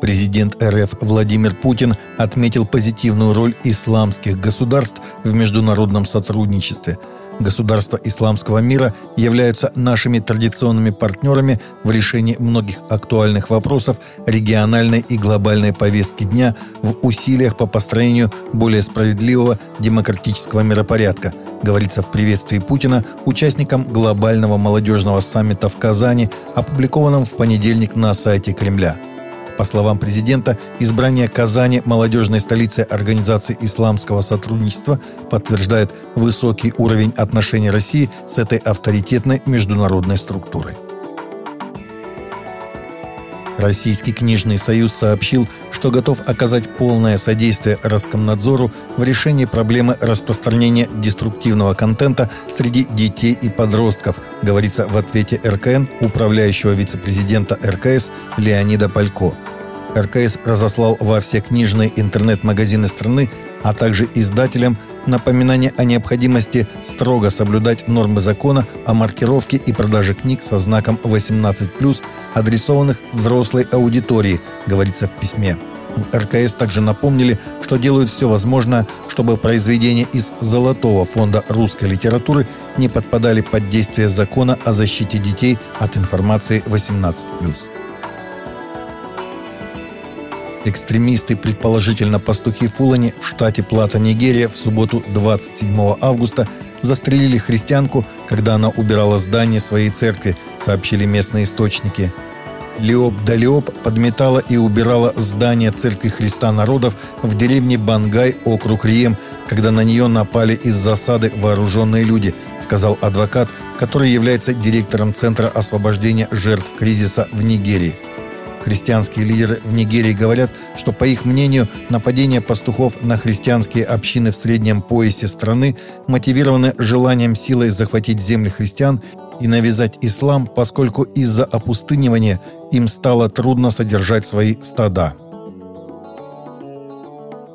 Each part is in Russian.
Президент РФ Владимир Путин отметил позитивную роль исламских государств в международном сотрудничестве. Государства исламского мира являются нашими традиционными партнерами в решении многих актуальных вопросов региональной и глобальной повестки дня в усилиях по построению более справедливого демократического миропорядка, говорится в приветствии Путина участникам глобального молодежного саммита в Казани, опубликованном в понедельник на сайте Кремля – по словам президента, избрание Казани молодежной столицей Организации исламского сотрудничества подтверждает высокий уровень отношений России с этой авторитетной международной структурой. Российский книжный союз сообщил, что готов оказать полное содействие Роскомнадзору в решении проблемы распространения деструктивного контента среди детей и подростков, говорится в ответе РКН управляющего вице-президента РКС Леонида Палько. РКС разослал во все книжные интернет-магазины страны, а также издателям напоминание о необходимости строго соблюдать нормы закона о маркировке и продаже книг со знаком 18+, адресованных взрослой аудитории, говорится в письме. В РКС также напомнили, что делают все возможное, чтобы произведения из Золотого фонда русской литературы не подпадали под действие закона о защите детей от информации 18+. Экстремисты, предположительно пастухи Фулани в штате Плата, Нигерия, в субботу 27 августа застрелили христианку, когда она убирала здание своей церкви, сообщили местные источники. Леоп Далиоп подметала и убирала здание Церкви Христа Народов в деревне Бангай, округ Рием, когда на нее напали из засады вооруженные люди, сказал адвокат, который является директором Центра освобождения жертв кризиса в Нигерии. Христианские лидеры в Нигерии говорят, что, по их мнению, нападения пастухов на христианские общины в среднем поясе страны мотивированы желанием силой захватить земли христиан и навязать ислам, поскольку из-за опустынивания им стало трудно содержать свои стада.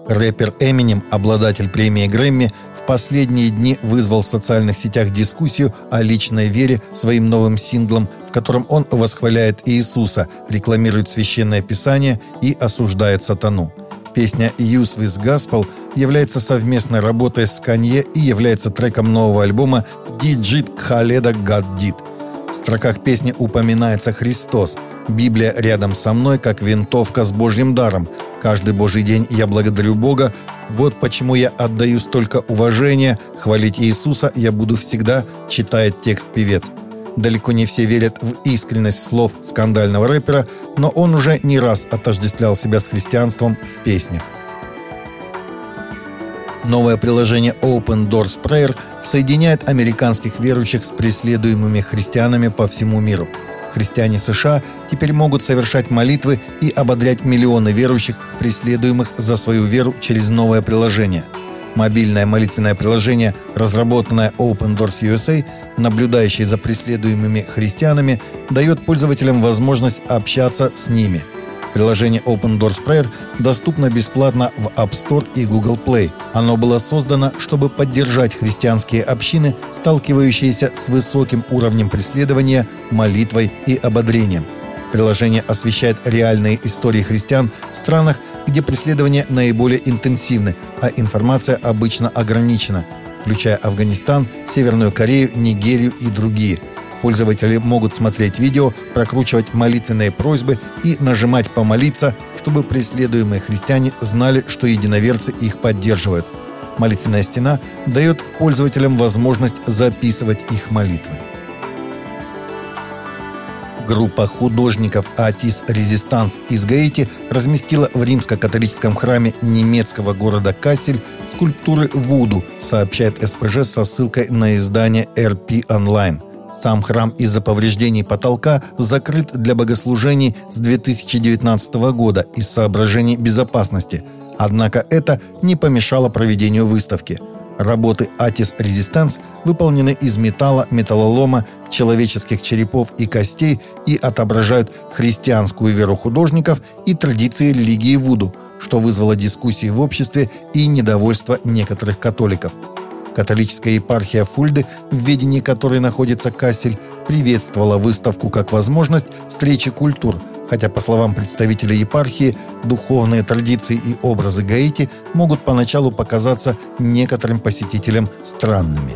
Рэпер Эминем, обладатель премии Грэмми, последние дни вызвал в социальных сетях дискуссию о личной вере своим новым синглом, в котором он восхваляет Иисуса, рекламирует священное писание и осуждает сатану. Песня «Use with Gospel» является совместной работой с Канье и является треком нового альбома «Digit Khaleda God Did». В строках песни упоминается Христос. Библия рядом со мной, как винтовка с Божьим даром. Каждый Божий день я благодарю Бога, вот почему я отдаю столько уважения, хвалить Иисуса я буду всегда, читает текст певец. Далеко не все верят в искренность слов скандального рэпера, но он уже не раз отождествлял себя с христианством в песнях. Новое приложение Open Doors Prayer соединяет американских верующих с преследуемыми христианами по всему миру – Христиане США теперь могут совершать молитвы и ободрять миллионы верующих, преследуемых за свою веру через новое приложение. Мобильное молитвенное приложение, разработанное Open Doors USA, наблюдающее за преследуемыми христианами, дает пользователям возможность общаться с ними – Приложение Open Doors Prayer доступно бесплатно в App Store и Google Play. Оно было создано, чтобы поддержать христианские общины, сталкивающиеся с высоким уровнем преследования, молитвой и ободрением. Приложение освещает реальные истории христиан в странах, где преследования наиболее интенсивны, а информация обычно ограничена, включая Афганистан, Северную Корею, Нигерию и другие – Пользователи могут смотреть видео, прокручивать молитвенные просьбы и нажимать «Помолиться», чтобы преследуемые христиане знали, что единоверцы их поддерживают. Молитвенная стена дает пользователям возможность записывать их молитвы. Группа художников «Атис Резистанс» из Гаити разместила в римско-католическом храме немецкого города Кассель скульптуры Вуду, сообщает СПЖ со ссылкой на издание RP Online – сам храм из-за повреждений потолка закрыт для богослужений с 2019 года из соображений безопасности. Однако это не помешало проведению выставки. Работы Атис Резистанс выполнены из металла, металлолома, человеческих черепов и костей и отображают христианскую веру художников и традиции религии Вуду, что вызвало дискуссии в обществе и недовольство некоторых католиков – Католическая епархия Фульды, в ведении которой находится Кассель, приветствовала выставку как возможность встречи культур, хотя, по словам представителя епархии, духовные традиции и образы Гаити могут поначалу показаться некоторым посетителям странными.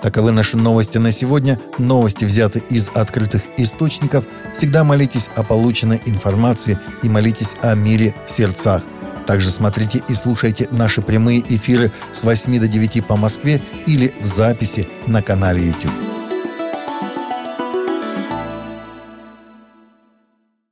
Таковы наши новости на сегодня. Новости взяты из открытых источников. Всегда молитесь о полученной информации и молитесь о мире в сердцах. Также смотрите и слушайте наши прямые эфиры с 8 до 9 по Москве или в записи на канале YouTube.